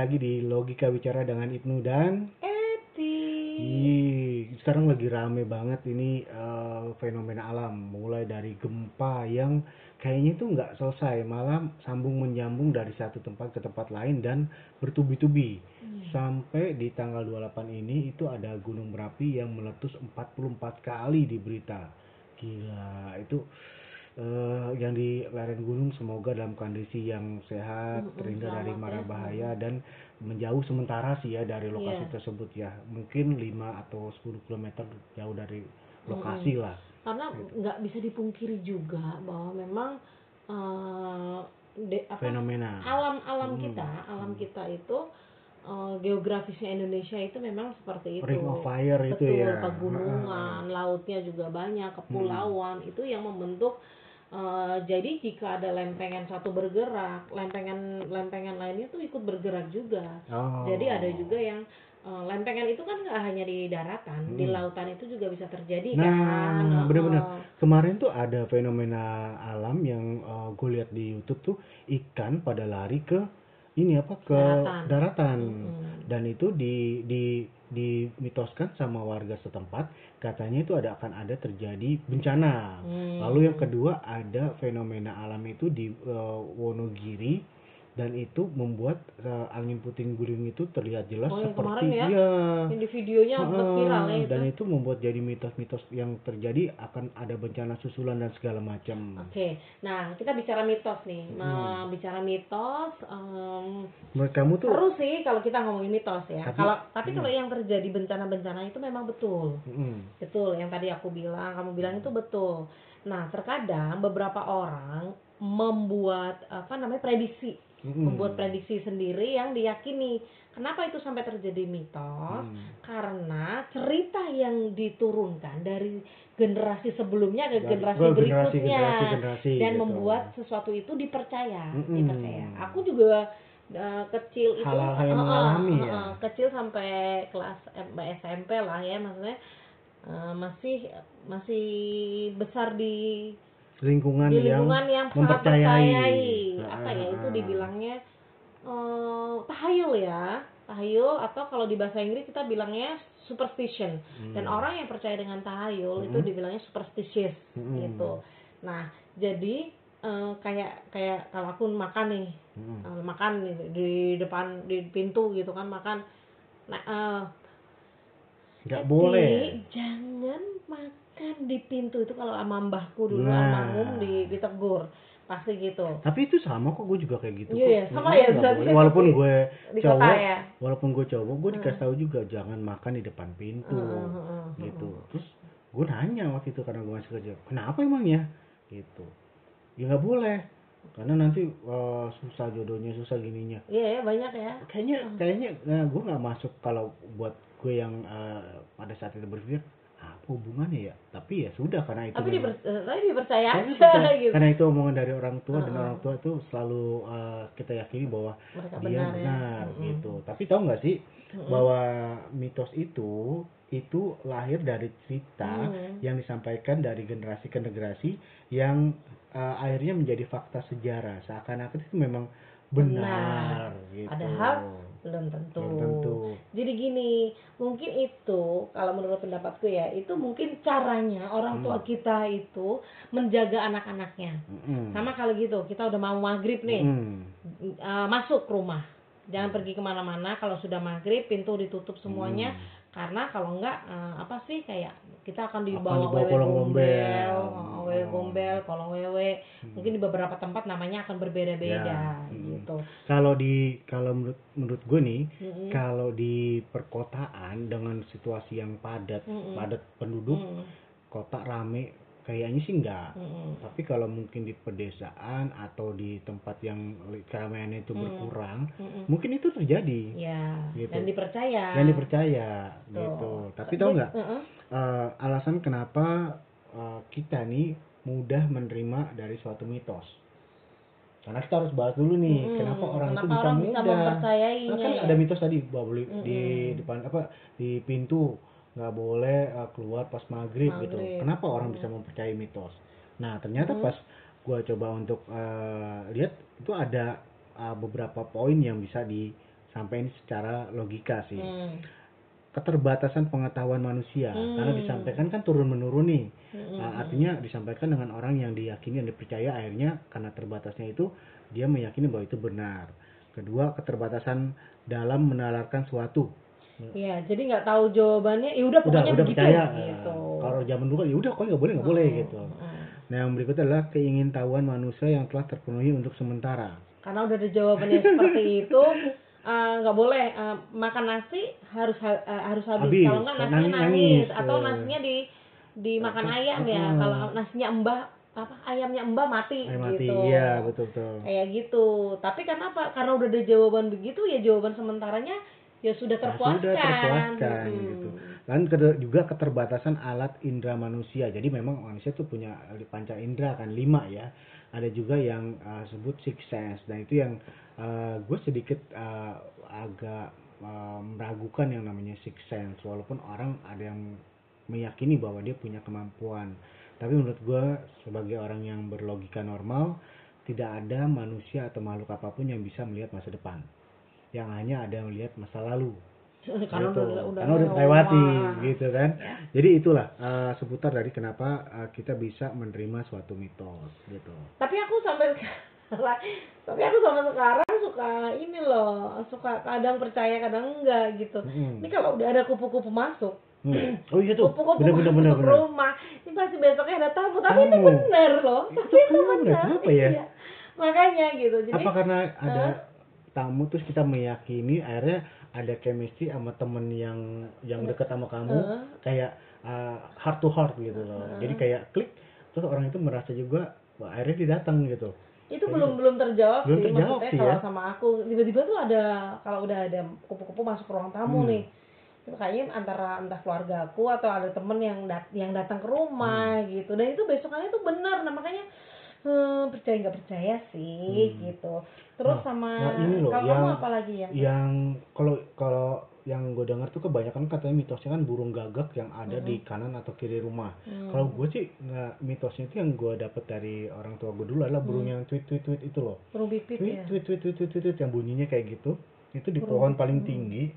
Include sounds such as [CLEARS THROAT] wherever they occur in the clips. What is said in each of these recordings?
lagi di Logika Bicara dengan Ibnu dan Eti. Sekarang lagi rame banget ini eh, fenomena alam. Mulai dari gempa yang kayaknya itu nggak selesai malah sambung menyambung dari satu tempat ke tempat lain dan bertubi-tubi. Sampai di tanggal 28 ini itu ada gunung berapi yang meletus 44 kali di berita. Gila itu eh, yang di lereng gunung semoga dalam kondisi yang sehat Mm-mm, terhindar dari mara ya. bahaya dan menjauh sementara sih ya dari lokasi Iya. tersebut ya mungkin 5 atau 10 km jauh dari lokasi lah Karena nggak bisa dipungkiri juga bahwa memang eh, de- apa, fenomena alam-alam Hmm. kita, alam kita itu eh, geografisnya Indonesia itu memang seperti itu. ring of fire itu ya pegunungan, lautnya juga banyak, kepulauan itu yang membentuk. Eh, jadi jika ada lempengan satu bergerak, lempengan lempengan lainnya tuh ikut bergerak juga. Oh. Jadi ada juga yang eh, lempengan itu kan nggak hanya di daratan, di Hmm. lautan itu juga bisa terjadi Nah, kan. bener-bener. Eh, kemarin tuh ada fenomena alam yang gue lihat di YouTube tuh ikan pada lari ke ini apa ke Daratan. daratan, mm-mm. Dan itu di di dimitoskan sama warga setempat. Katanya itu ada akan ada terjadi bencana. Hmm. lalu yang kedua ada fenomena alam itu di eh, Wonogiri dan itu membuat eh, angin puting beliung itu terlihat jelas Oh, yang seperti ya? iya yang di videonya Heeh, viral ya dan itu membuat jadi mitos-mitos yang terjadi akan ada bencana susulan dan segala macam. Oke, nah kita bicara mitos nih. Hmm. Nah, bicara mitos, Menurut kamu tuh, seru sih kalau kita ngomongin mitos ya. Tapi- Kalau tapi hmm. kalau yang terjadi bencana-bencana itu memang betul, Mm, betul. Yang tadi aku bilang, kamu bilang itu betul. Nah, terkadang beberapa orang membuat apa namanya prediksi, mm, membuat prediksi sendiri yang diyakini. Kenapa itu sampai terjadi mitos? mm. Karena cerita yang diturunkan dari generasi sebelumnya ke generasi berikutnya generasi, generasi, dan gitu. membuat sesuatu itu dipercaya, Mm-mm. dipercaya. Aku juga eh, kecil itu Hal-hal yang eh, eh, mengalami eh, ya? eh, kecil sampai kelas SMP lah ya maksudnya eh, masih masih besar di lingkungan, di yang lingkungan yang, sangat mempercayai. percayai apa ya ah, itu dibilangnya eh, tahayul ya tahayul atau kalau di bahasa Inggris kita bilangnya superstition Hmm. dan orang yang percaya dengan tahayul itu Hmm. dibilangnya superstitious Mm-mm. gitu nah jadi eh, kayak kayak kalau aku makan nih Mm. eh, makan nih di depan di pintu gitu kan makan nah nggak Eti, boleh. jangan makan di pintu itu kalau sama mbahku dulu Nah. almarhum di, ditegur pasti gitu Tapi itu sama kok, gue juga kayak gitu. Iya, kok. iya, sama ya. Walaupun gue di cowok, kota ya walaupun gue cowok, gue dikasih Hmm. tahu juga jangan makan di depan pintu, Heeh, heeh, heeh. gitu. Terus gue nanya waktu itu karena gue masih kerja, kenapa emangnya? Gitu. Ya nggak boleh, karena nanti eh, susah jodohnya, susah gininya. iya ya banyak ya kayaknya kayaknya nah, gue nggak masuk kalau buat gue yang eh, pada saat itu berpikir hubungannya ya tapi ya sudah karena itu tapi memang- diper, eh, tapi dipercaya percaya- [LAUGHS] gitu karena itu omongan dari orang tua dan Heeh. orang tua itu selalu eh, kita yakini bahwa mereka dia benar ya benar Mm-mm. gitu tapi tahu nggak sih Mm-mm. bahwa mitos itu itu lahir dari cerita Hmm. yang disampaikan dari generasi ke generasi yang eh, akhirnya menjadi fakta sejarah seakan-akan itu memang benar, gitu. Padahal belum tentu. Belum tentu. Jadi gini, mungkin itu kalau menurut pendapatku ya, itu mungkin caranya orang tua Hmm. kita itu menjaga anak-anaknya. Mm-mm. Sama kalau gitu, kita udah mau maghrib nih, Mm. eh, masuk rumah. Jangan pergi ke mana-mana. Kalau sudah maghrib, pintu ditutup semuanya. Hmm. Karena kalau enggak, eh, apa sih kayak kita akan Akan dibawa wewe kolong gombel, gombel. oh, wewe gombel, kolong wewe. Hmm. Mungkin di beberapa tempat namanya akan berbeda-beda, Ya, hmm. gitu. Kalau di kalau menurut menurut gue nih, Mm-mm. kalau di perkotaan dengan situasi yang padat, Mm-mm. padat penduduk, Mm, kota rame, kayaknya sih enggak. mm, Tapi kalau mungkin di pedesaan atau di tempat yang keramaiannya itu Hmm. berkurang, mm, mungkin itu terjadi. Ya, Gitu. dan dipercaya. Dan dipercaya Tuh. gitu. Tapi tahu nggak Heeh. eh, alasan kenapa eh, kita nih mudah menerima dari suatu mitos? Karena kita harus bahas dulu nih, Mm-mm. kenapa orang Kenapa itu bisa orang bisa mudah? mempercayainya Nah, kan ya? ada mitos tadi bahwa di Mm-mm. depan apa di pintu nggak boleh uh, keluar pas maghrib, gitu. Maghrib. Kenapa orang bisa mempercayai mitos? Nah ternyata Mm. pas gua coba untuk uh, lihat itu ada uh, beberapa poin yang bisa sampai ini secara logika sih Hmm. keterbatasan pengetahuan manusia Hmm. karena disampaikan kan turun menurun nih Hmm. Nah, artinya disampaikan dengan orang yang diyakini dan dipercaya akhirnya karena terbatasnya itu dia meyakini bahwa itu benar kedua keterbatasan dalam menalarkan suatu Iya, jadi nggak tahu jawabannya, ya udah pokoknya udah begitu. percaya Gitu. Kalau zaman dulu kan ya udah kok nggak boleh nggak boleh Hmm. gitu Hmm. nah yang berikutnya adalah keingintahuan manusia yang telah terpenuhi untuk sementara Karena udah ada jawabannya [LAUGHS] seperti itu, eh, nggak boleh eh, makan nasi harus ha- eh, harus habis. Habis, Kalau nggak nasinya nangis- nangis, atau nasinya di dimakan Apa? ayam ya. Hmm. Kalau nasinya mbah apa ayamnya mbah mati mati gitu. iya betul betul Kayak gitu. Tapi kenapa? Karena udah ada jawaban begitu ya jawaban sementaranya ya sudah Ya, terpuaskan. sudah terpuaskan, Hmm. gitu. Dan juga keterbatasan alat indera manusia. Jadi memang manusia tuh punya panca indera kan lima ya. Ada juga yang uh, sebut six sense. Dan itu yang gue sedikit uh, agak uh, meragukan yang namanya six sense. Walaupun orang ada yang meyakini bahwa dia punya kemampuan. Tapi menurut gue sebagai orang yang berlogika normal tidak ada manusia atau makhluk apa pun yang bisa melihat masa depan. Yang hanya ada yang melihat masa lalu [LAUGHS] Karena gitu. udah udah karena udah lewati lewat. gitu kan Ya. jadi itulah eh, seputar dari kenapa eh, kita bisa menerima suatu mitos gitu tapi aku sampai sekarang [LAUGHS] tapi aku sampai sekarang suka ini loh suka kadang percaya kadang enggak gitu Mm-mm. ini kalau udah ada kupu-kupu masuk Hmm. [CLEARS THROAT] oh iya tuh kupu-kupu bener bener bener masuk bener rumah ini pasti besoknya ada tamu tapi itu Tamu. bener loh Itu tapi itu kenapa? bener Kenapa ya? Iya. makanya gitu jadi apa karena ada Hah? Tamu terus kita meyakini akhirnya ada chemistry sama temen yang yang deket sama kamu Heeh. kayak eh, heart to heart gitu loh jadi kayak klik terus orang itu merasa juga wah, akhirnya dia datang gitu itu Kayak belum belum terjawab Belum sih terjawab maksudnya sih kalau ya. sama aku tiba-tiba tuh ada kalau udah ada kupu-kupu masuk ke ruang tamu Hmm. nih kayaknya antara entah keluarga aku atau ada temen yang dat- yang datang ke rumah Hmm. gitu dan itu besokannya tuh benar nah makanya hmm, percaya nggak percaya sih Hmm. gitu terus Nah, sama nah ini loh, kalau yang- kamu apa lagi ya yang kalau kalau yang gue dengar tuh kebanyakan katanya mitosnya kan burung gagak yang ada di kanan atau kiri rumah. Hmm. Kalau gue sih nggak mitosnya itu yang gue dapet dari orang tua gue dulu adalah burung yang tweet tweet tweet itu loh. burung pipit Tweet ya tweet tweet tweet tweet, tweet, yang bunyinya kayak gitu. Itu di Burung. pohon paling tinggi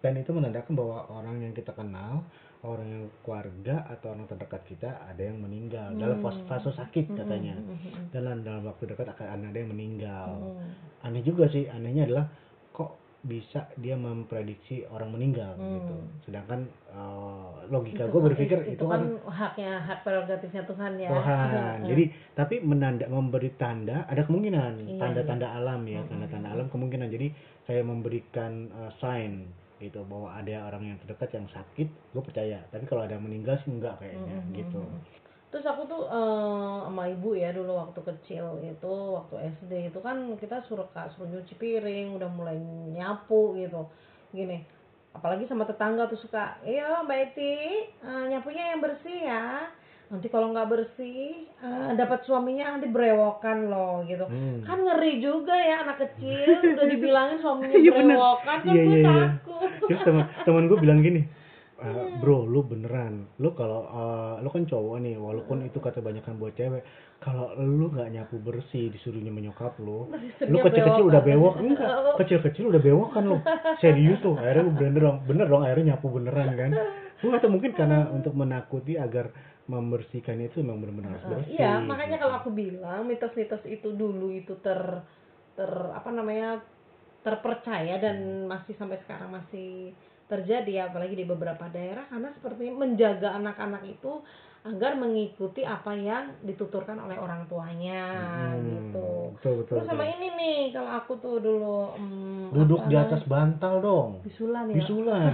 dan itu menandakan bahwa orang yang kita kenal, orang yang keluarga atau orang terdekat kita ada yang meninggal. Dalam fase, fase sakit katanya. Hmm, hmm, hmm, Dan dalam waktu dekat akan ada yang meninggal. Hmm. aneh juga sih anehnya adalah kok bisa dia memprediksi orang meninggal Hmm. gitu. Sedangkan eh, logika gue kan- berpikir itu, itu, kan haknya hak prerogatifnya Tuhan ya. Tuhan. Heeh. [LAUGHS] jadi tapi menanda memberi tanda ada kemungkinan. Iya, tanda-tanda alam ya Hmm, tanda-tanda alam kemungkinan. Jadi kayak memberikan eh, sign gitu bahwa ada orang yang terdekat yang sakit gue percaya. Tapi kalau ada yang meninggal sih enggak kayaknya Mm-mm. gitu. Terus aku tuh eh, sama ibu ya dulu waktu kecil itu waktu SD itu kan kita suruh kak suruh nyuci piring udah mulai nyapu gitu. Gini apalagi sama tetangga tuh suka iya mbak Eti eh, nyapunya yang bersih ya nanti kalau nggak bersih eh, dapat suaminya nanti berewokan loh gitu Hmm. kan ngeri juga ya anak kecil udah dibilangin suaminya [LAUGHS] bener. berewokan kan Iya, gue iya, iya. takut teman teman gue bilang gini "Eh, Iya. bro lu beneran lu kalau eh, lu kan cowok nih walaupun itu kata banyakan buat cewek kalau lu nggak nyapu bersih disuruhnya menyokap lu lu Istrinya kecil-kecil udah bewok enggak kecil-kecil udah bewok kan lu serius tuh akhirnya lu bener dong bener dong akhirnya nyapu beneran kan gue atau mungkin karena untuk menakuti agar membersihkan itu memang benar-benar harus bersih Iya, makanya gitu. kalau aku bilang mitos-mitos itu dulu itu ter ter apa namanya terpercaya dan masih sampai sekarang masih terjadi apalagi di beberapa daerah karena seperti menjaga anak-anak itu agar mengikuti apa yang dituturkan oleh orang tuanya Hmm, gitu. betul betul, Terus sama betul. ini nih kalau aku tuh dulu hmm, duduk apa di atas bantal dong bisulan ya. bisulan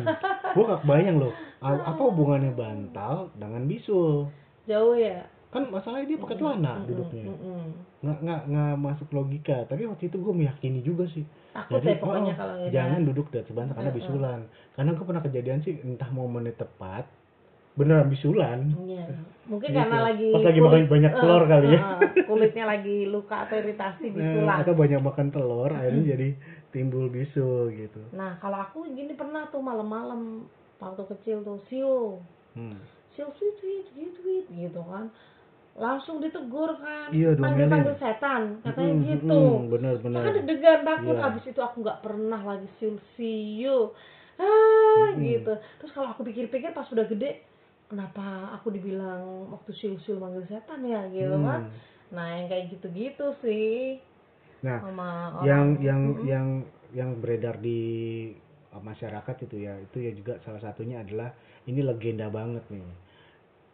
gue gak bayang loh [LAUGHS] a- apa hubungannya bantal dengan bisul? Jauh ya. kan masalahnya dia pakai celana Mm-mm, duduknya. Mm-mm. nggak nggak nggak masuk logika. Tapi waktu itu gue meyakini juga sih. Takut deh pokoknya oh, kalau ya jangan duduk di atas bantal karena bisulan. Karena gue pernah kejadian sih entah momennya tepat beneran bisulan. Iya. Mungkin Gitu. karena lagi Pas lagi kulit- makan banyak telur eh, kali ya. eh, kulitnya lagi luka atau iritasi Nah, bisulan. atau banyak makan telur akhirnya jadi timbul bisul gitu. Nah, kalau aku gini pernah tuh malam-malam waktu kecil tuh siul. hmm. Siul sweet sweet sweet sweet gitu kan. langsung ditegur kan Iya, panggil panggil setan katanya Mm-mm, gitu mm-mm, bener bener kan deg-degan takut Iya. habis itu aku nggak pernah lagi siu-siu ah Mm-mm. gitu terus kalau aku pikir-pikir pas udah gede kenapa aku dibilang waktu siu-siu manggil setan ya gitu Hmm. kan nah yang kayak gitu-gitu sih nah sama yang orang yang yang yang beredar di masyarakat itu ya itu ya juga salah satunya adalah ini legenda banget nih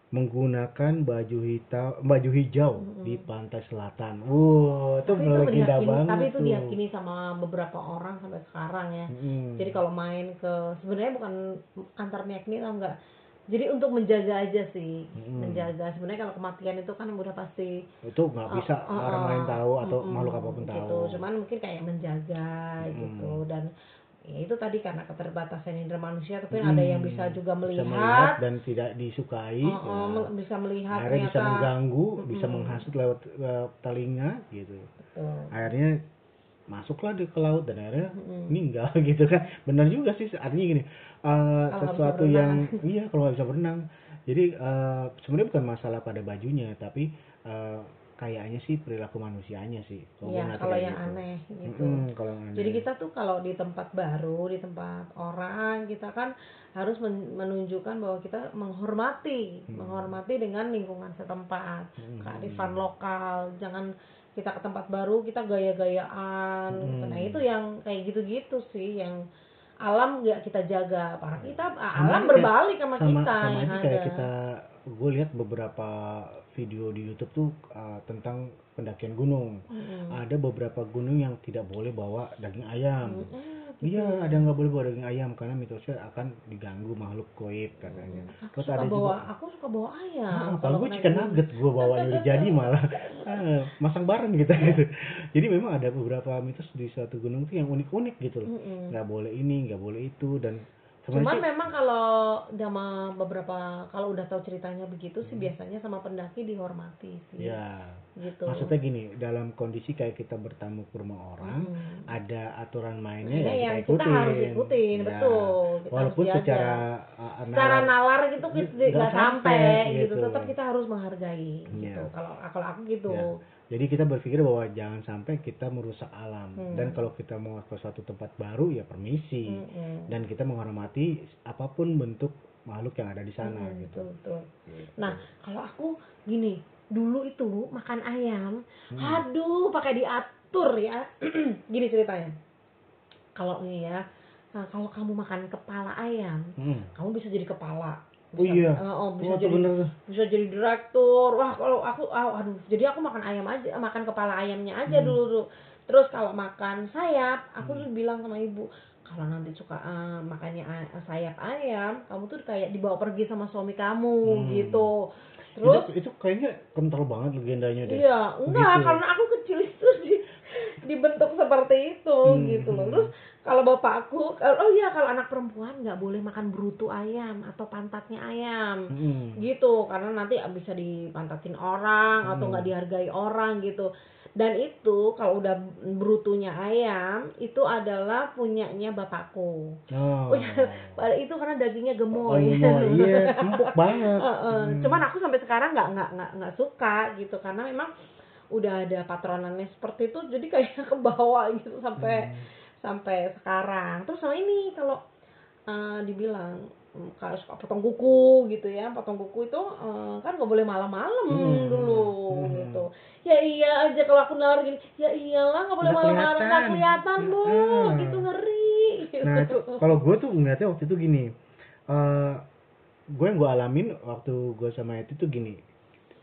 menggunakan baju hitam baju hijau Mm-mm. di pantai selatan. Wow, itu tapi itu legenda diyakini, banget tapi itu tuh. diyakini sama beberapa orang sampai sekarang ya Mm-mm. jadi kalau main ke sebenarnya bukan antar meyakini atau enggak jadi untuk menjaga aja sih Mm-mm. menjaga sebenarnya kalau kematian itu kan udah pasti itu nggak bisa Oh, oh, orang lain tahu atau Mm-mm, makhluk apa pun gitu. tahu. Cuman mungkin kayak menjaga Mm-mm. gitu dan ya itu tadi karena keterbatasan indera manusia tapi Mm. ada yang bisa juga Bisa melihat, dan tidak disukai. oh, oh, ya. bisa melihat akhirnya bisa mengganggu, bisa Mm-mm. menghasut lewat lewat telinga gitu. Betul. Akhirnya masuklah di ke laut dan akhirnya Mm-mm. meninggal [LAUGHS] gitu kan. Benar juga sih artinya gini. bisa sesuatu yang [LAUGHS] iya kalau nggak bisa berenang. Jadi eh, sebenarnya bukan masalah pada bajunya tapi kayaknya sih perilaku manusianya sih. Kalau Iya, kalau kayak yang gitu. aneh gitu. Kalau yang aneh. Jadi kita tuh kalau di tempat baru, di tempat orang, kita kan harus men- menunjukkan bahwa kita menghormati, Hmm. menghormati dengan lingkungan setempat, Hmm. kearifan lokal. Jangan kita ke tempat baru kita gaya-gayaan. gitu. Hmm. Nah itu yang kayak gitu-gitu sih yang alam nggak kita jaga. Para kita Sama alam berbalik sama, sama kita sama yang aja ada. kayak kita gue lihat beberapa video di YouTube tuh uh, tentang pendakian gunung. Mm-mm. ada beberapa gunung yang tidak boleh bawa daging ayam. Mm-mm, iya gitu. ada yang nggak boleh bawa daging ayam karena mitosnya akan diganggu makhluk goib katanya. Aku terus suka ada bawa, juga aku suka bawa ayam. Ah, kalau kalau gue chicken nugget gue bawanya udah jadi malah Ah, masang bareng gitu. Gitu [LAUGHS] jadi memang ada beberapa mitos di suatu gunung tuh yang unik-unik gitu loh. Nggak boleh ini nggak boleh itu dan Cuman sih- memang kalau sama beberapa kalau udah tahu ceritanya begitu sih biasanya sama pendaki dihormati sih. ya Gitu. maksudnya gini dalam kondisi kayak kita bertamu ke rumah orang Hmm. ada aturan mainnya ya yang kita kita ikutin harus ikutin, Ya. betul. Kita walaupun harus secara uh, secara nalar- gitu kita Nggak sampai, gitu, gitu. tetap kita harus menghargai Iya. gitu. Kalau kalau aku gitu. Ya. jadi kita berpikir bahwa jangan sampai kita merusak alam Hmm. dan kalau kita mau ke suatu tempat baru ya permisi Mm-mm. dan kita menghormati apa pun bentuk makhluk yang ada di sana Mm, gitu. betul betul. Nah, kalau aku gini, dulu itu makan ayam, Hmm. aduh pakai diatur ya. [CLEARS THROAT] gini ceritanya. Kalau ini ya, nah, kalau kamu makan kepala ayam, Hmm. kamu bisa jadi kepala. Oh iya. eh, oh, bisa Oh, jadi bener. bisa jadi direktur. Wah, kalau aku ah, aduh, jadi aku makan ayam aja, makan kepala ayamnya aja Hmm. dulu tuh. Terus kalau makan sayap, aku Hmm. tuh bilang sama ibu, kalau nanti suka eh, makannya ay- sayap ayam, kamu tuh kayak dibawa pergi sama suami kamu Hmm. gitu. Terus itu, itu kayaknya kental banget legendanya deh. Iya, enggak, Gitu. karena aku kecil itu [LAUGHS] di, dibentuk seperti itu Hmm, gitu loh. hmm. Terus kalau bapakku, kalau- oh iya kalau anak perempuan nggak boleh makan brutu ayam atau pantatnya ayam. Hmm. gitu karena nanti bisa dipantatin orang atau Hmm. nggak dihargai orang gitu dan itu kalau udah brutunya ayam itu adalah punyanya bapakku Oh. Oh, itu karena dagingnya Oh, gemoy iya, [LAUGHS] iya, empuk banget. Hmm. cuman aku sampai sekarang nggak nggak nggak nggak suka gitu karena memang udah ada patronannya seperti itu jadi kayak [LAUGHS] ke bawah gitu sampai Hmm. sampai sekarang terus sama ini kalau eh, dibilang suka potong kuku gitu ya potong kuku itu eh, kan nggak boleh malam-malam Hmm, dulu hmm. gitu ya iya aja kalau aku nalar gini ya iyalah nggak boleh malam-malam nggak kelihatan. bu Hmm. gitu ngeri Nah, itu, kalau gue tuh ngeliatnya waktu itu gini, eh gue yang gue alamin waktu gue sama itu tuh gini,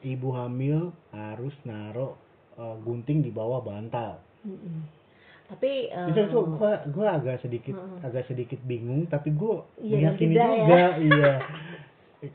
ibu hamil harus naro eh, gunting di bawah bantal. Tapi eh, itu tuh gue gue agak sedikit Mm-mm. agak sedikit bingung, tapi gue Iya, meyakini tidak ya. juga, [LAUGHS] iya.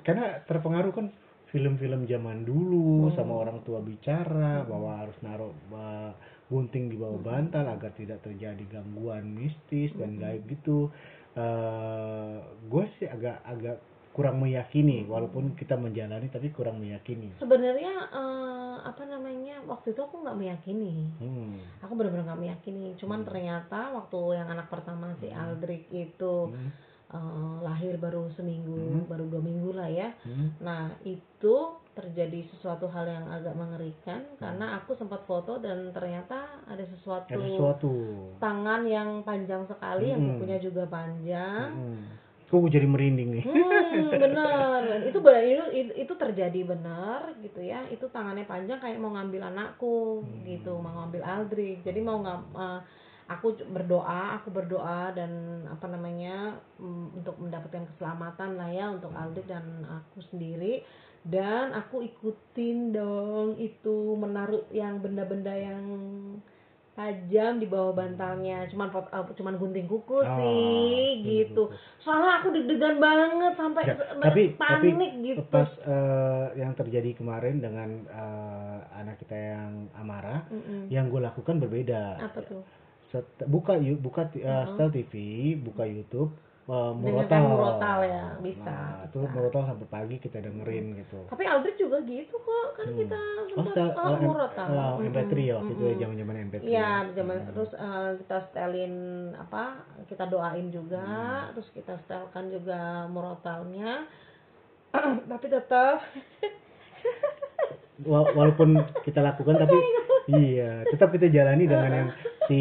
Karena terpengaruh kan film-film zaman dulu Hmm. sama orang tua bicara bahwa harus naruh eh, gunting di bawah Hmm. bantal agar tidak terjadi gangguan mistis dan Hmm. gaib gitu. eh gue sih agak agak kurang meyakini Hmm. walaupun kita menjalani tapi kurang meyakini. sebenarnya eh, apa namanya waktu itu aku nggak meyakini Hmm. aku benar-benar nggak meyakini cuman Hmm. ternyata waktu yang anak pertama si Hmm. Aldrich itu Hmm. eh, lahir baru seminggu Hmm. baru dua minggu lah ya Hmm. nah itu terjadi sesuatu hal yang agak mengerikan karena aku sempat foto dan ternyata ada sesuatu, ada sesuatu tangan yang panjang sekali yang Mm-mm. kukunya juga panjang Hmm. Kok gue jadi merinding nih Hmm, bener. Itu benar itu, itu, terjadi benar gitu ya. Itu tangannya panjang kayak mau ngambil anakku Hmm. gitu, mau ngambil Aldri. Jadi mau nggak eh, aku berdoa, aku berdoa dan apa namanya mm, untuk mendapatkan keselamatan lah ya untuk Aldri dan aku sendiri dan aku ikutin dong itu menaruh yang benda-benda yang tajam di bawah bantalnya. Cuman pot- eh, cuman gunting kuku sih gunting gitu. soalnya aku deg-degan banget sampai Ya, tapi panik tapi gitu. pas eh, yang terjadi kemarin dengan eh, anak kita yang Amara Mm-mm. yang gue lakukan berbeda. Apa tuh? Set- buka buka ti- eh, Mhm. setel TV buka YouTube eh, Dengarkan murotal murotal ya, bisa, nah, itu murotal sampai pagi kita dengerin gitu tapi Aldrich juga gitu kok kan Hmm. kita oh sempat oh, M- murotal Mm-mm, MP3 ya waktu itu ya zaman zaman MP3 Iya, zaman Hmm. terus eh, kita setelin apa? Kita doain juga, Hmm. terus kita setelkan juga murotalnya. [CLEARS THROAT] Tapi tetap [LAUGHS] walaupun kita lakukan tapi iya tetap kita jalani dengan yang si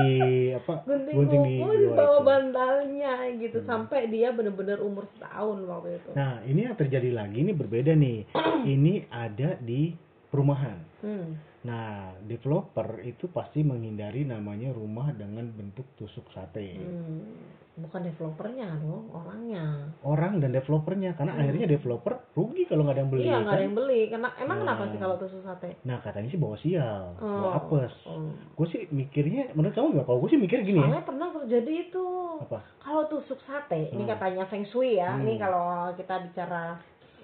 apa gunting, gunting di itu. bantalnya gitu Hmm. sampai dia bener-bener umur setahun waktu itu. Nah, ini yang terjadi lagi ini berbeda nih. [CLEARS THROAT] ini ada di perumahan. Hmm. Nah, developer itu pasti menghindari namanya rumah dengan bentuk tusuk sate. Hmm. Bukan developernya dong, orangnya. Orang dan developernya karena akhirnya developer rugi kalau nggak ada yang beli. Hmm. iya, nggak kan? ada yang beli. Karena emang Nah. kenapa sih kalau tusuk sate? Nah, katanya sih bawa sial, bawa Oh. apes. Oh. Gue sih mikirnya, menurut kamu nggak? Kalau gue sih mikir gini ya. Soalnya pernah terjadi itu. Apa? Kalau tusuk sate, ini Hmm. katanya feng shui ya. Hmm. Ini kalau kita bicara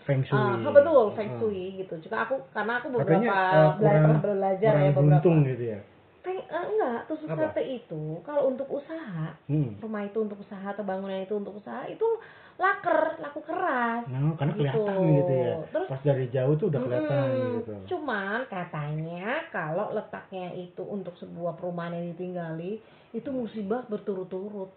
Feng shui. Ah, betul feng Ah. shui gitu. Juga aku karena aku beberapa Katanya pernah belajar kurang ya beberapa. beruntung gitu ya. Feng, eh, enggak, tusuk Apa? sate itu kalau untuk usaha, Hmm. rumah itu untuk usaha atau bangunan itu untuk usaha itu laker, laku keras. Nah, karena Gitu. kelihatan gitu ya. Terus Pas dari jauh tuh udah kelihatan Mm-mm. gitu. Cuman katanya kalau letaknya itu untuk sebuah perumahan yang ditinggali itu musibah berturut-turut.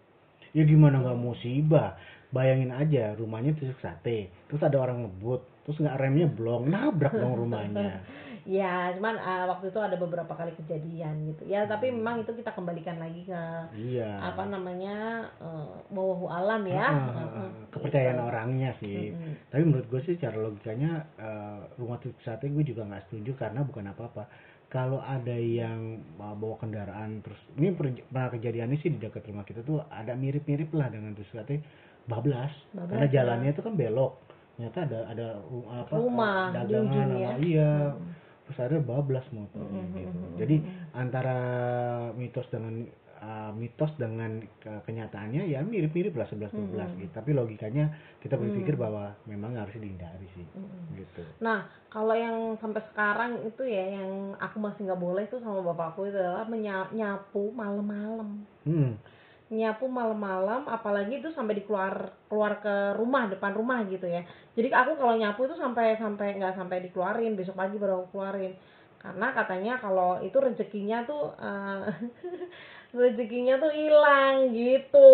Ya gimana nggak musibah? Bayangin aja rumahnya tusuk sate, terus ada orang ngebut, terus nggak remnya blong, nabrak dong rumahnya. [LAUGHS] Ya, cuman ah, waktu itu ada beberapa kali kejadian gitu. Ya, tapi memang itu kita kembalikan lagi ke Iya. apa namanya uh, wawahu alam ya. Ah, Heeh, ah, kepercayaan gitu. orangnya sih. Mm-mm. Tapi menurut gue sih secara logikanya eh, rumah tusuk sate gue juga nggak setuju karena bukan apa-apa. Kalau ada yang uh, bawa kendaraan terus ini per- pernah kejadiannya sih di dekat rumah kita tuh ada mirip-mirip lah dengan tusuk sate bablas. Bablas, karena ya. jalannya tuh kan belok. Ternyata ada ada apa Rumah di dagangan sama iya. Mm. Terus ada bablas motornya Mm-mm, gitu. mm-mm, Jadi mm-mm. antara mitos dengan uh, mitos dengan ke- kenyataannya ya mirip-mirip lah 11 12 Mm-mm. gitu. Tapi logikanya kita berpikir Mm. bahwa memang harus dihindari sih. Mm-mm. Gitu. Nah, kalau yang sampai sekarang itu ya yang aku masih nggak boleh tuh sama bapakku itu adalah menya- nyapu malam-malam. Hmm. Nyapu malam-malam, apalagi itu sampai dikeluar keluar ke rumah depan rumah gitu ya. Jadi aku kalau nyapu itu sampai sampai nggak sampai dikeluarin besok pagi baru aku keluarin. Karena katanya kalau itu rezekinya tuh eh, [LAUGHS] rezekinya tuh hilang gitu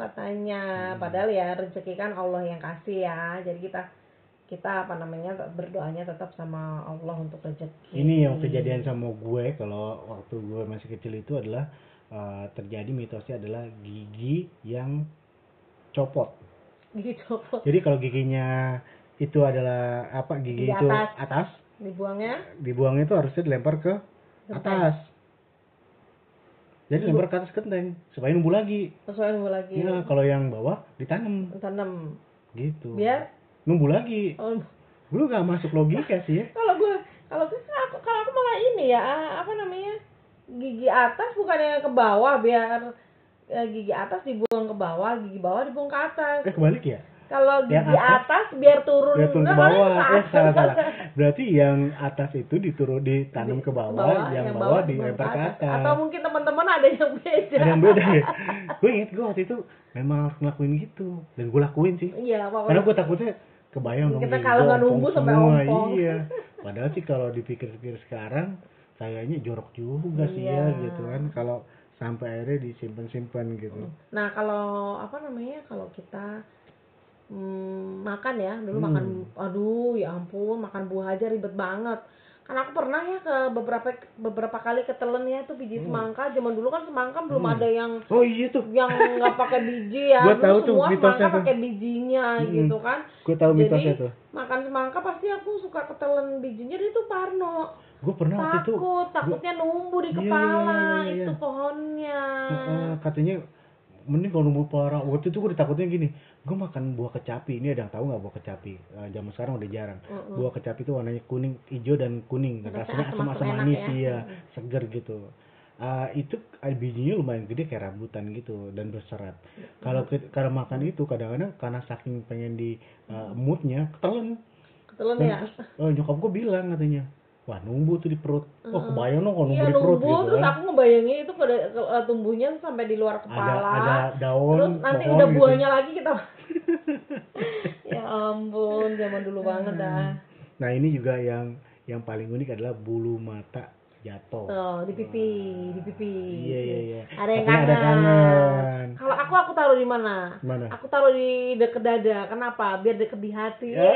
katanya. Padahal ya rezeki kan Allah yang kasih ya. Jadi kita kita apa namanya berdoanya tetap sama Allah untuk rezeki. Ini yang kejadian sama gue kalau waktu gue masih kecil itu adalah uh, terjadi mitosnya adalah gigi yang copot. Gigi copot Jadi kalau giginya itu adalah apa gigi Di itu atas. atas dibuangnya dibuangnya itu harusnya dilempar ke Genteng. atas. Jadi Ibu. lempar ke atas genteng supaya numbuh lagi. sesuai nunggu lagi Iya, kalau yang bawah ditanam tanam gitu. biar numbuh lagi. oh, Lu gak masuk logika sih ya. kalau gue kalau aku kalau aku malah ini ya ah, apa namanya gigi atas bukannya ke bawah biar eh, gigi atas dibuang ke bawah gigi bawah dibuang ke atas Eh kebalik ya? kalau Yang gigi atas, atas biar turun Dia turun ke bawah. Eh atas. salah salah. [LAUGHS] Berarti yang atas itu diturun ditanam ke Ke bawah, yang, bawah, dibuang dilempar ke atas. atau mungkin teman-teman ada yang beda Ada yang beda ya. [LAUGHS] gue inget gue waktu itu memang harus ngelakuin gitu dan gue lakuin sih. iya Karena gue takutnya kebayang dong Kita kalau nggak ompong sampai ompong. Iya. [LAUGHS] Padahal sih kalau dipikir-pikir sekarang kayaknya jorok juga sih ya Iya. gitu kan kalau sampai akhirnya disimpan-simpan gitu. Nah kalau apa namanya kalau kita hmm, makan ya dulu Hmm. makan aduh ya ampun makan buah aja ribet banget kan aku pernah ya ke beberapa beberapa kali ketelen ya tuh biji Hmm. semangka zaman dulu kan semangka belum Hmm. ada yang Oh iya tuh, yang nggak pakai biji ya [LAUGHS] Gua tahu tuh semua mitosnya semangka tuh. pakai bijinya Mm-mm. gitu kan gue tahu Jadi, mitosnya tuh. makan semangka pasti aku suka ketelen bijinya dia tuh parno Gue pernah waktu itu takut takutnya numbu di Iya, iya, kepala iya, iya, itu iya. pohonnya Heeh, katanya mending kalau nunggu parah waktu itu gue ditakutnya gini gue makan buah kecapi. Ini ada yang tahu nggak buah kecapi? Eh, zaman sekarang udah jarang. Mm-mm. buah kecapi itu warnanya kuning hijau dan kuning. Rasanya rasanya asam-asam manis ya. iya Mm. seger gitu. Ah, itu ah, bijinya lumayan gede kayak rambutan gitu dan berserat kalau ke- kalau makan itu kadang-kadang karena saking pengen di uh, moodnya ketelen. Ketelen dan ya? eh, nyokap gue bilang katanya wah numbu tuh di perut Heeh. kebayang dong kalau numbu Iya di perut numbu, gitu terus kan aku ngebayangin itu pada eh, tumbuhnya sampai di luar ada kepala. ada daun terus nanti pohon udah gitu. buahnya lagi kita. [LAUGHS] ya ampun, zaman dulu banget dah. Nah ini juga yang yang paling unik adalah bulu mata jatuh. Tuh, di pipi, di pipi. Iya iya iya. Ada yang kangen. kangen. Kalau aku aku taruh di mana? Mana? Aku taruh di deket dada. Kenapa? Biar deket di hati. Ya.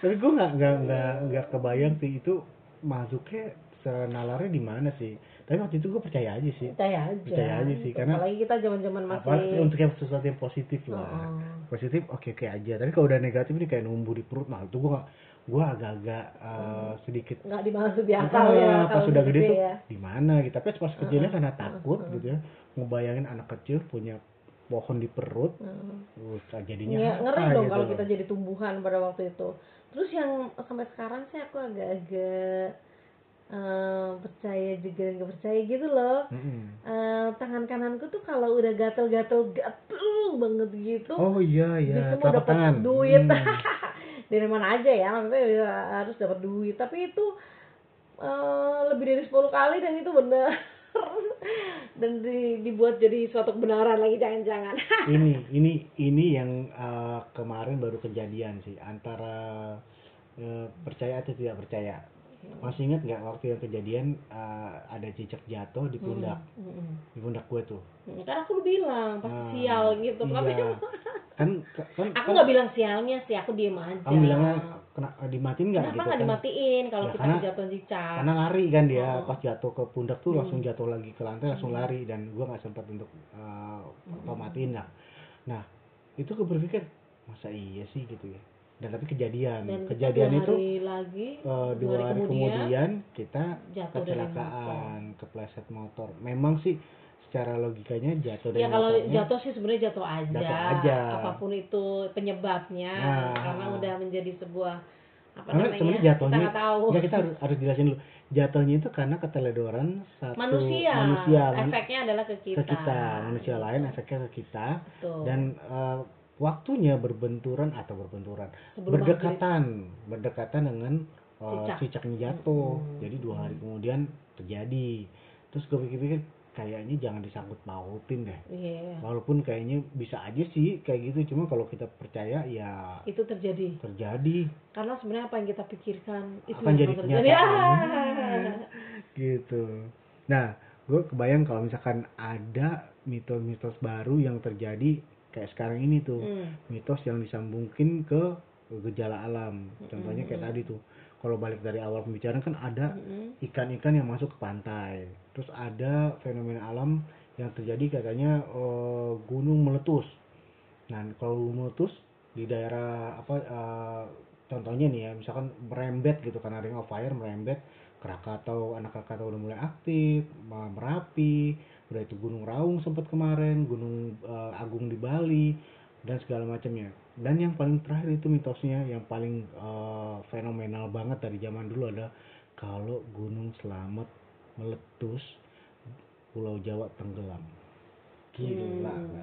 Tapi gue nggak nggak nggak nggak kebayang sih itu masuknya senalarnya di mana sih. Tapi waktu itu gue percaya aja sih. Percaya aja. Percaya aja sih, karena- apalagi kita zaman-zaman masih Apa untuk yang sesuatu yang positif lah. Oh. Positif oke oke aja. Tapi kalau udah negatif ini kayak numbu di perut, nah itu gue nggak gue agak-agak uh, sedikit nggak dibahas Ah, akal ya pas sudah gede tuh ya. di mana gitu. Tapi pas kecilnya karena takut uh. gitu ya, ngebayangin anak kecil punya pohon di perut, Hmm. uh, jadinya Ya, ngeri dong gitu kalau kita jadi tumbuhan pada waktu itu. Terus yang sampai sekarang sih aku agak-agak eh, percaya juga nggak percaya gitu loh. Mm-mm. Eh, tangan kananku tuh kalau udah gatel-gatel gatel banget gitu, Oh iya iya, mau dapat tangan. duit. Hmm. [LAUGHS] Dari mana aja ya, maksudnya ya harus dapat duit. Tapi itu eh, lebih dari 10 kali dan itu benar. [LAUGHS] dan di- dibuat jadi suatu kebenaran lagi jangan-jangan. [LAUGHS] ini ini ini yang uh, kemarin baru kejadian sih antara uh, percaya atau tidak percaya. Masih ingat nggak waktu yang kejadian uh, ada cicak jatuh di pundak Mm, mm, mm. di pundak gue tuh. Hmm, Kan aku udah bilang pasti Nah, sial gitu. Tapi iya. [LAUGHS] Kan kan aku kan nggak bilang sialnya sih, aku diem aja. kamu bilangnya kena dimatiin nggak Kenapa gitu nggak kan? dimatiin kalau Ya, kita karena- kejatuhan cicak? karena lari kan dia Oh. pas jatuh ke pundak tuh Hmm. langsung jatuh lagi ke lantai langsung Hmm. lari dan gua nggak sempat untuk uh, apa Hmm. matiin lah nah itu gue berpikir masa iya sih gitu ya dan tapi kejadian Dan kita kejadian dua itu hari lagi uh, dua hari hari kemudian, kemudian, kita jatuh kecelakaan kepleset motor memang sih secara logikanya jatuh dari Ya kalau motornya jatuh sih sebenarnya jatuh aja. Jatuh aja. Apa pun itu penyebabnya Nah. karena udah menjadi sebuah apa karena namanya? sebenarnya kita jatuhnya nggak tahu. Nggak, kita harus harus jelasin dulu jatuhnya itu karena keteledoran satu manusia. manusia man- Efeknya adalah ke kita. ke kita manusia lain efeknya ke kita Betul. dan eh, waktunya berbenturan atau berbenturan Sebelum berdekatan berdekatan dengan eh, Cicak. cicaknya jatuh Hmm. jadi dua hari kemudian terjadi terus gue pikir-pikir kayaknya jangan disangkut pautin deh Iya. walaupun kayaknya bisa aja sih kayak gitu cuma kalau kita percaya ya Itu terjadi. terjadi Karena sebenarnya apa yang kita pikirkan itu Akan jadi kenyataan. Ah. [LAUGHS] gitu nah gue kebayang kalau misalkan ada mitos-mitos baru yang terjadi kayak sekarang ini tuh Hmm. mitos yang disambungkin ke gejala alam contohnya kayak Mm-mm. tadi tuh kalau balik dari awal pembicaraan kan ada Mm-mm. ikan-ikan yang masuk ke pantai terus ada fenomena alam yang terjadi katanya eh, gunung meletus nah kalau meletus di daerah apa eh, contohnya nih ya misalkan merembet gitu karena ring of fire merembet Krakatau anak Krakatau udah mulai aktif Merapi udah itu Gunung Raung sempat kemarin Gunung eh, Agung di Bali dan segala macamnya. Dan yang paling terakhir itu mitosnya yang paling eh, fenomenal banget dari zaman dulu ada kalau Gunung Selamet meletus Pulau Jawa tenggelam Hmm.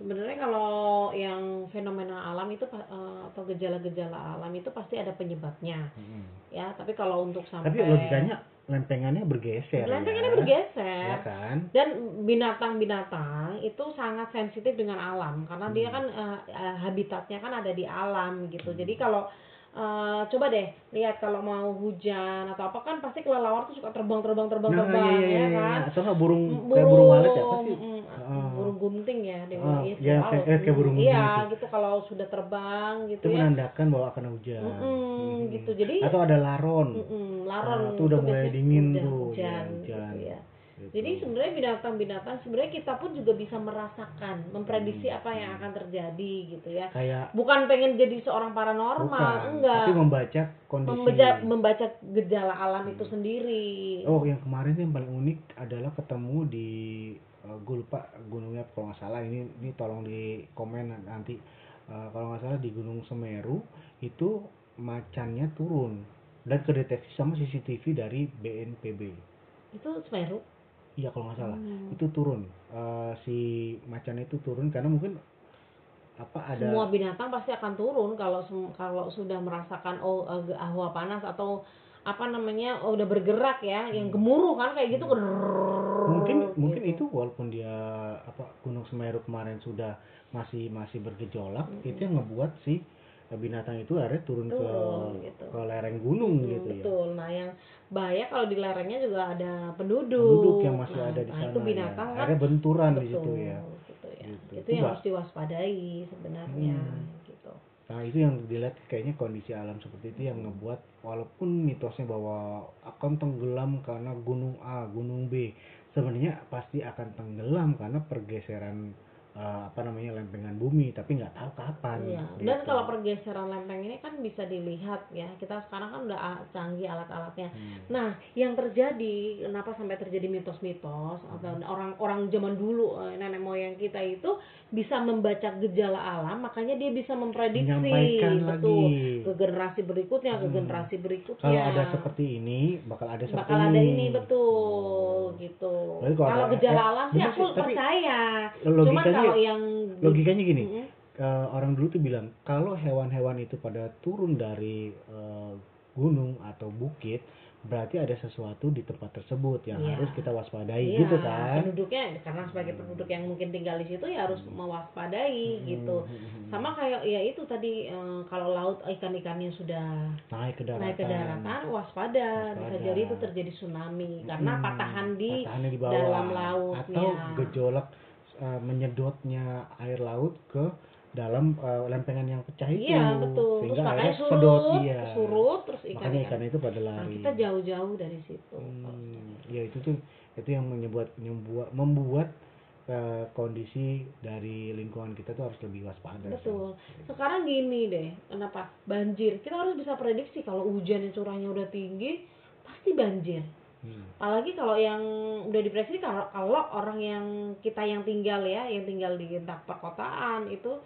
Sebenarnya kalau yang fenomena alam itu eh, atau gejala-gejala alam itu pasti ada penyebabnya Mm-mm. ya. Tapi kalau untuk sampai tapi logikanya lempengannya bergeser lempengannya ya. bergeser ya kan dan binatang-binatang itu sangat sensitif dengan alam karena dia Hmm. kan eh, eh, habitatnya kan ada di alam gitu. Hmm. Jadi kalau eh, coba deh lihat kalau mau hujan atau apa kan pasti kelelawar tuh suka terbang terbang terbang Nah, terbang iya, iya, ya iya. kan Atau nggak burung, kayak burung walet ya apa sih? mm, Ah. burung gunting ya dia Ah, bilang itu iya, kayak- eh, kayak burung iya gunting gitu kalau sudah terbang gitu Itu ya menandakan bahwa akan hujan. Mm-mm, Hmm. gitu jadi Atau ada laron. mm-mm, laron Nah, itu udah mulai dingin udah tuh, hujan, ya, gitu hujan. ya Gitu. Jadi sebenarnya binatang-binatang sebenarnya kita pun juga bisa merasakan memprediksi Hmm. apa yang akan terjadi gitu ya. Kayak bukan pengen jadi seorang paranormal bukan, enggak. tapi membaca kondisi. membaca membaca gejala alam itu sendiri. Oh, yang kemarin yang paling unik adalah ketemu di uh, gue lupa gunungnya kalau nggak salah. Ini ini tolong di komen nanti. Uh, kalau nggak salah di Gunung Semeru itu macannya turun dan kedeteksi sama CCTV dari BNPB. itu Semeru Iya kalau nggak salah Hmm. itu turun Uh, si macan itu turun karena mungkin apa ada semua binatang pasti akan turun kalau kalau sudah merasakan oh eh, hawa panas atau apa namanya oh, udah bergerak ya yang gemuruh kan kayak gitu Hmm. mungkin gitu. mungkin itu walaupun dia apa Gunung Semeru kemarin sudah masih masih bergejolak itu yang ngebuat si binatang itu akhirnya turun, Turun, ke gitu. ke lereng gunung Hmm, gitu ya betul nah yang bahaya kalau di lerengnya juga ada penduduk penduduk yang masih Nah, ada di nah, sana itu binatang ya. kan akhirnya benturan di betul situ ya gitu ya Gitu. itu Itu yang Mbak. harus diwaspadai sebenarnya Hmm. gitu nah itu yang dilihat kayaknya kondisi alam seperti itu yang ngebuat walaupun mitosnya bahwa akan tenggelam karena gunung A gunung B sebenarnya pasti akan tenggelam karena pergeseran eh, apa namanya lempengan bumi tapi nggak tahu kapan Iya. gitu. Dan kalau pergeseran lempeng ini kan bisa dilihat ya. Kita sekarang kan udah canggih alat-alatnya. Hmm. Nah, yang terjadi kenapa sampai terjadi mitos-mitos atau Hmm. orang-orang zaman dulu eh, nenek moyang kita itu bisa membaca gejala alam, makanya dia bisa memprediksi betul lagi ke generasi berikutnya, ke Hmm. generasi berikutnya. kalau ada seperti ini bakal ada seperti bakal ada ini betul Hmm. gitu. Kalau Kalau gejala eh, alam sih aku tapi percaya. Cuman logikanya kalau yang logikanya gini Mm-mm. eh, orang dulu tuh bilang kalau hewan-hewan itu pada turun dari eh, gunung atau bukit berarti ada sesuatu di tempat tersebut yang Iya. harus kita waspadai Iya, gitu kan penduduknya karena sebagai penduduk yang mungkin tinggal di situ ya harus mewaspadai gitu. Hmm, Sama kayak ya itu tadi eh, kalau laut ikan-ikannya sudah naik ke daratan naik ke daratan waspada, bisa Waspada. jadi itu terjadi tsunami karena Hmm, patahan di patahannya di bawah dalam laut, atau ya. gejolak eh, menyedotnya air laut ke dalam eh, lempengan yang pecah itu Iya betul. Terus sehingga makanya airnya surut, sedot iya surut terus makanya ikan-ikan. ikan itu pada Nah, lari kita jauh-jauh dari situ. Hmm, ya itu tuh itu yang membuat membuat membuat eh, kondisi dari lingkungan kita tuh harus lebih waspada. Betul. Sekarang gini deh, kenapa banjir? Kita harus bisa prediksi kalau hujan yang curahnya udah tinggi pasti banjir. Hmm. Apalagi kalau yang udah diprediksi kalau kalau orang yang kita yang tinggal ya, yang tinggal di entah perkotaan itu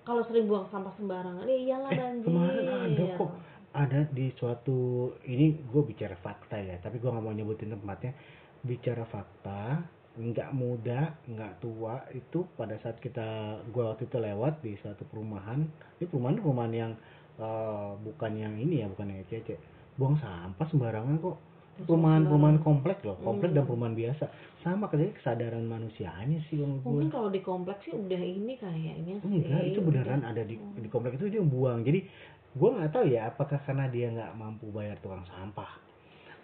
kalau sering buang sampah sembarangan, ya iyalah Eh, banjir. kemarin ada kok. Ada di suatu ini gue bicara fakta ya, tapi gue nggak mau nyebutin tempatnya. Bicara fakta, nggak muda, nggak tua itu pada saat kita gue waktu itu lewat di suatu perumahan, ini perumahan perumahan yang eh, bukan yang ini ya, bukan yang cece, buang sampah sembarangan kok. Perumahan-perumahan komplek loh, komplek dan Hmm. perumahan biasa. Sama kayaknya kesadaran manusianya sih gue. Mungkin kalau di kompleks sih udah ini kayaknya sih. Enggak, itu beneran udah. ada di di komplek itu dia buang. Jadi gue nggak tahu ya apakah karena dia nggak mampu bayar tukang sampah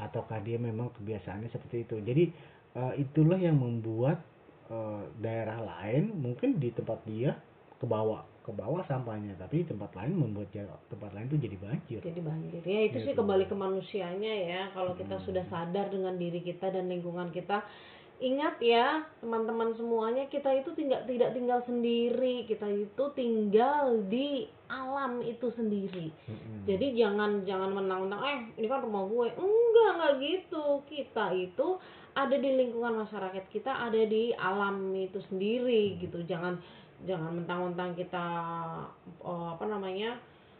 ataukah dia memang kebiasaannya seperti itu. Jadi eh, itulah yang membuat eh, daerah lain mungkin di tempat dia ke bawah ke bawah sampahnya, tapi tempat lain membuat tempat lain tuh jadi banjir. jadi banjir ya itu sih Gitu. kembali ke manusianya ya kalau kita Hmm. sudah sadar dengan diri kita dan lingkungan kita ingat ya teman-teman semuanya kita itu tinggal tidak tinggal sendiri kita itu tinggal di alam itu sendiri Mm-mm. jadi jangan jangan menang-menang eh ini kan rumah gue enggak enggak gitu kita itu ada di lingkungan masyarakat kita ada di alam itu sendiri gitu jangan jangan mentang-mentang kita oh, apa namanya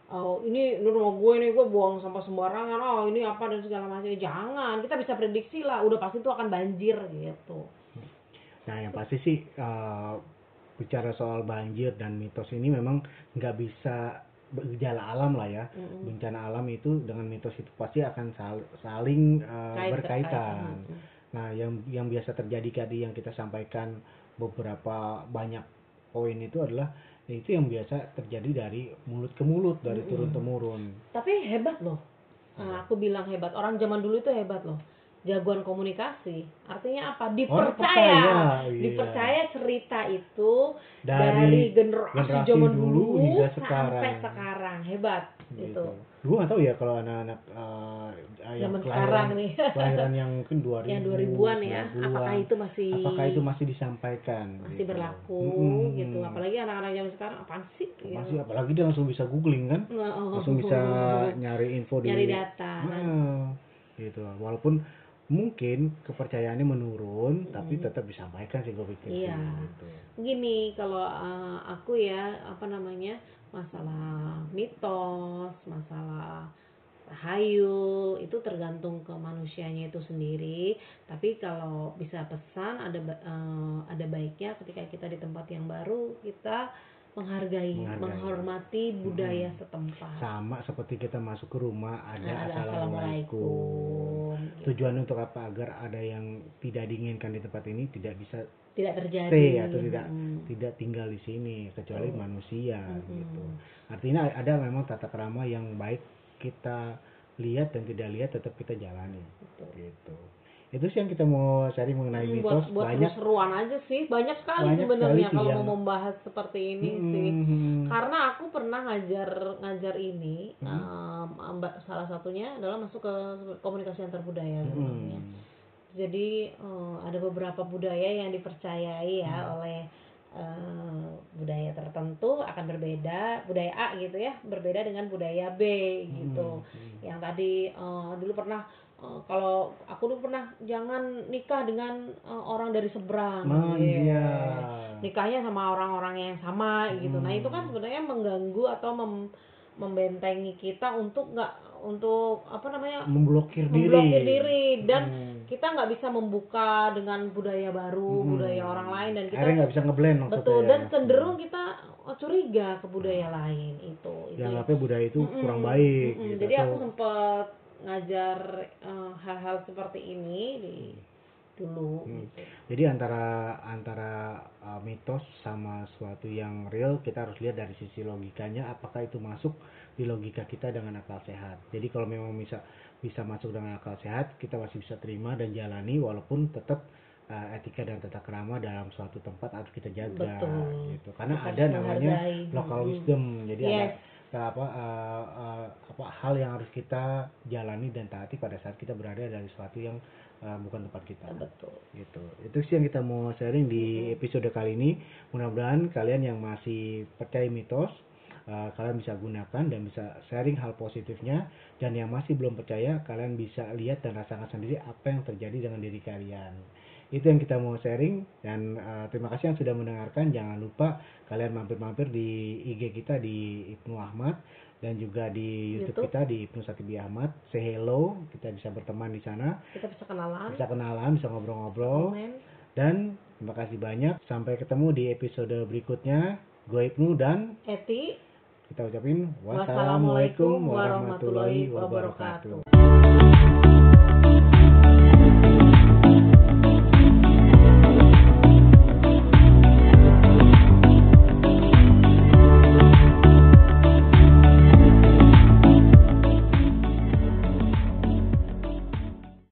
oh ini, ini rumah gue nih gue buang sampah sembarangan oh ini apa dan segala macam jangan kita bisa prediksi lah udah pasti itu akan banjir gitu Nah, yang pasti sih eh, bicara soal banjir dan mitos ini memang nggak bisa gejala alam lah ya. Mm-mm. Bencana alam itu dengan mitos itu pasti akan sal- saling eh, Kait- berkaitan. kaitan. Nah, yang yang biasa terjadi tadi yang kita sampaikan beberapa banyak poin itu adalah Nah, itu yang biasa terjadi dari mulut ke mulut dari Mm-mm. turun temurun. Tapi hebat loh. Nah, aku bilang hebat. Orang zaman dulu itu hebat loh. Jagoan komunikasi. Artinya apa? Dipercaya. percaya, iya. dipercaya cerita itu dari, dari, generasi, generasi zaman dulu dulu, hingga sampai sekarang. sekarang hebat gitu. itu Gue nggak tahu ya kalau anak-anak eh, yang zaman kelahiran, sekarang nih [LAUGHS] kelahiran yang mungkin 2000 yang 2000-an ya 90-an, apakah itu masih apakah itu masih disampaikan masih gitu. berlaku Mm-mm. gitu apalagi anak-anak zaman sekarang apaan sih gitu. masih apalagi dia langsung bisa googling kan Nah, oh. langsung bisa [LAUGHS] nyari info di nyari data Ah, gitu walaupun mungkin kepercayaannya menurun tapi tetap disampaikan sih gue pikir Iya. gitu. gini kalau uh, aku ya apa namanya masalah mitos masalah rahayu itu tergantung ke manusianya itu sendiri tapi kalau bisa pesan ada uh, ada baiknya ketika kita di tempat yang baru kita menghargai, Menghargai. menghormati budaya setempat sama seperti kita masuk ke rumah ada, Nah, ada assalamualaikum assalamualaikum. Tujuan untuk apa agar ada yang tidak diinginkan di tempat ini tidak bisa tidak terjadi stay atau tidak Hmm. tidak tinggal di sini kecuali Betul. manusia Mm-mm. gitu artinya ada memang tata kerama yang baik kita lihat dan tidak lihat tetap kita jalani Betul. gitu itu sih yang kita mau cari mengenai Hmm, mitos buat buat banyak seru-seruan aja sih banyak sekali sebenarnya kalau yang- mau membahas seperti ini Hmm, sih hmm, karena aku pernah ngajar ngajar ini Hmm. um, mbak salah satunya adalah masuk ke komunikasi antar budaya hmm. sebenarnya jadi um, ada beberapa budaya yang dipercayai ya Hmm. oleh uh, budaya tertentu akan berbeda budaya A gitu ya berbeda dengan budaya B gitu Hmm. yang tadi uh, dulu pernah uh, kalau aku dulu pernah jangan nikah dengan uh, orang dari seberang Nah, Iya. iya. nikahnya sama orang-orang yang sama gitu nah Hmm. itu kan sebenarnya mengganggu atau mem- membentengi kita untuk nggak untuk apa namanya memblokir diri memblokir diri dan Hmm. kita nggak bisa membuka dengan budaya baru Hmm. budaya orang lain dan kita nggak bisa ngeblend betul ya. dan cenderung kita oh, curiga ke budaya lain itu itu dianggapnya budaya itu Mm-mm, kurang baik mm-mm. gitu. jadi aku sempat ngajar eh, hal-hal seperti ini di dulu Hmm. gitu. Jadi antara antara uh, mitos sama suatu yang real kita harus lihat dari sisi logikanya apakah itu masuk di logika kita dengan akal sehat. Jadi kalau memang bisa bisa masuk dengan akal sehat kita masih bisa terima dan jalani walaupun tetap uh, etika dan tata krama dalam suatu tempat harus kita jaga Betul. gitu. Karena Kita ada namanya menghargai. local wisdom. Jadi ada Yes. uh, apa uh, uh, apa hal yang harus kita jalani dan taati pada saat kita berada dari suatu yang uh, bukan tempat kita. Betul. Gitu. Itu sih yang kita mau sharing di episode kali ini. Mudah-mudahan kalian yang masih percaya mitos uh, kalian bisa gunakan dan bisa sharing hal positifnya. Dan yang masih belum percaya kalian bisa lihat dan rasakan sendiri apa yang terjadi dengan diri kalian itu yang kita mau sharing dan uh, terima kasih yang sudah mendengarkan jangan lupa kalian mampir-mampir di IG kita di Ibnu Ahmad dan juga di YouTube, YouTube. kita di Ibnu Satibi Ahmad say hello kita bisa berteman di sana kita bisa kenalan bisa kenalan, bisa ngobrol-ngobrol. Dan terima kasih banyak. Sampai ketemu di episode berikutnya. Gue Ibnu dan Eti kita ucapin Wassalamualaikum warahmatullahi wabarakatuh.